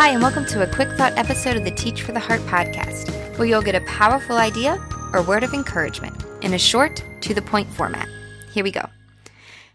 Hi, and welcome to a quick thought episode of the Teach for the Heart podcast, where you'll get a powerful idea or word of encouragement in a short, to the point format. Here we go.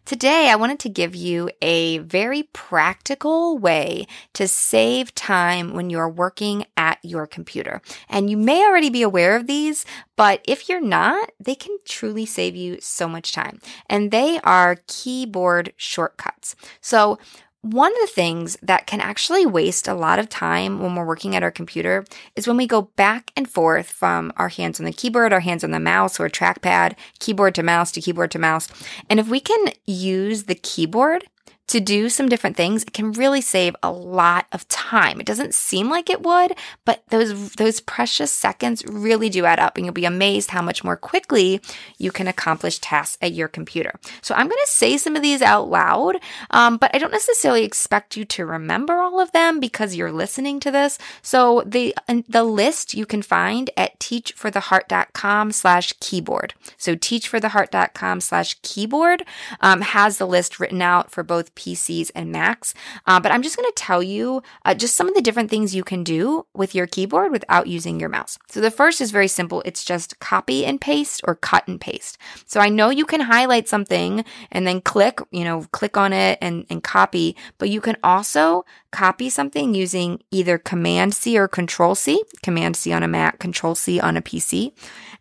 Today, I wanted to give you a very practical way to save time when you're working at your computer. And you may already be aware of these, but if you're not, they can truly save you so much time. And they are keyboard shortcuts. So one of the things that can actually waste a lot of time when we're working at our computer is when we go back and forth from our hands on the keyboard, our hands on the mouse or trackpad, keyboard to mouse to keyboard to mouse. And if we can use the keyboard to do some different things, it can really save a lot of time. It doesn't seem like it would, but those those precious seconds really do add up and you'll be amazed how much more quickly you can accomplish tasks at your computer. So I'm going to say some of these out loud, um, but I don't necessarily expect you to remember all of them because you're listening to this. So the the list you can find at teachfortheheart.com slash keyboard. So teachfortheheart.com slash keyboard um, has the list written out for both PCs and Macs. Uh, but I'm just going to tell you uh, just some of the different things you can do with your keyboard without using your mouse. So the first is very simple. It's just copy and paste or cut and paste. So I know you can highlight something and then click, you know, click on it and, and copy, but you can also copy something using either Command C or Control C, Command C on a Mac, Control C on a PC,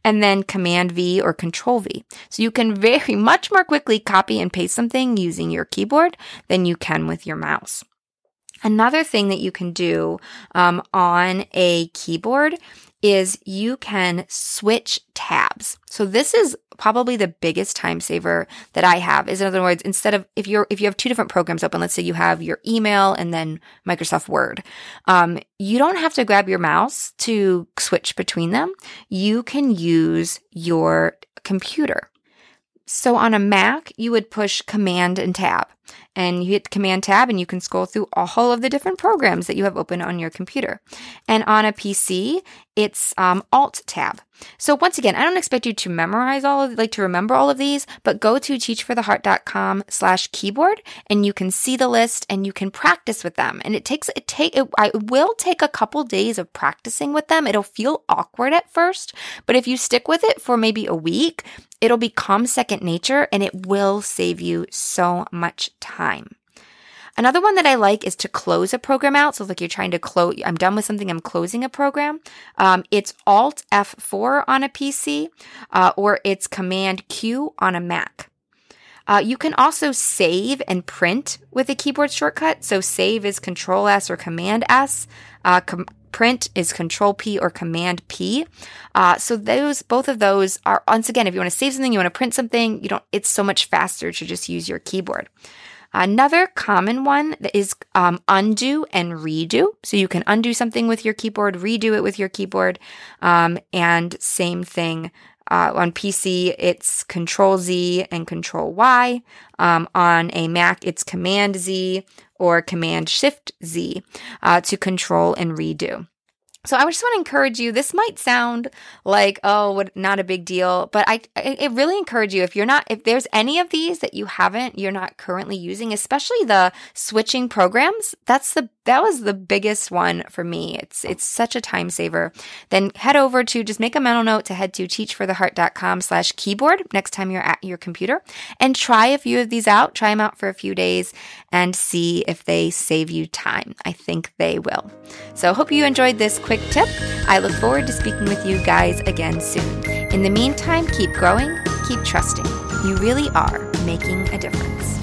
and then Command V or Control V. So you can very much more quickly copy and paste something using your keyboard than you can with your mouse. Another thing that you can do um, on a keyboard is you can switch tabs. So this is probably the biggest time saver that I have is in other words, instead of if you're if you have two different programs open, let's say you have your email and then Microsoft Word, um, you don't have to grab your mouse to switch between them. You can use your computer. So on a Mac, you would push Command and Tab and you hit Command Tab and you can scroll through all of the different programs that you have open on your computer. And on a PC, it's um, Alt Tab. So once again, I don't expect you to memorize all of, like to remember all of these, but go to teachfortheheart.com slash keyboard and you can see the list and you can practice with them. And it takes, it take, it, it will take a couple days of practicing with them. It'll feel awkward at first, but if you stick with it for maybe a week, it'll become second nature and it will save you so much time. Another one that I like is to close a program out. So like you're trying to close, I'm done with something, I'm closing a program. Um, it's Alt F4 on a PC, uh, or it's Command Q on a Mac. Uh, you can also save and print with a keyboard shortcut. So save is Control S or Command S. Uh, com- print is Control P or Command P. Uh, so those, both of those are once again, if you want to save something, you want to print something, you don't. It's so much faster to just use your keyboard. Another common one is um, undo and redo. So you can undo something with your keyboard, redo it with your keyboard, um, and same thing. Uh, on PC, it's Control Z and Control Y. Um, on a Mac, it's Command Z or Command Shift Z uh, to control and redo. So I just want to encourage you. This might sound like, oh, what, not a big deal, but I, I, really encourage you if you're not, if there's any of these that you haven't, you're not currently using, especially the switching programs. That's the that was the biggest one for me. It's it's such a time saver. Then head over to just make a mental note to head to teachfortheheart.com slash keyboard next time you're at your computer and try a few of these out. Try them out for a few days and see if they save you time. I think they will. So hope you enjoyed this quick tip. I look forward to speaking with you guys again soon. In the meantime, keep growing, keep trusting. You really are making a difference.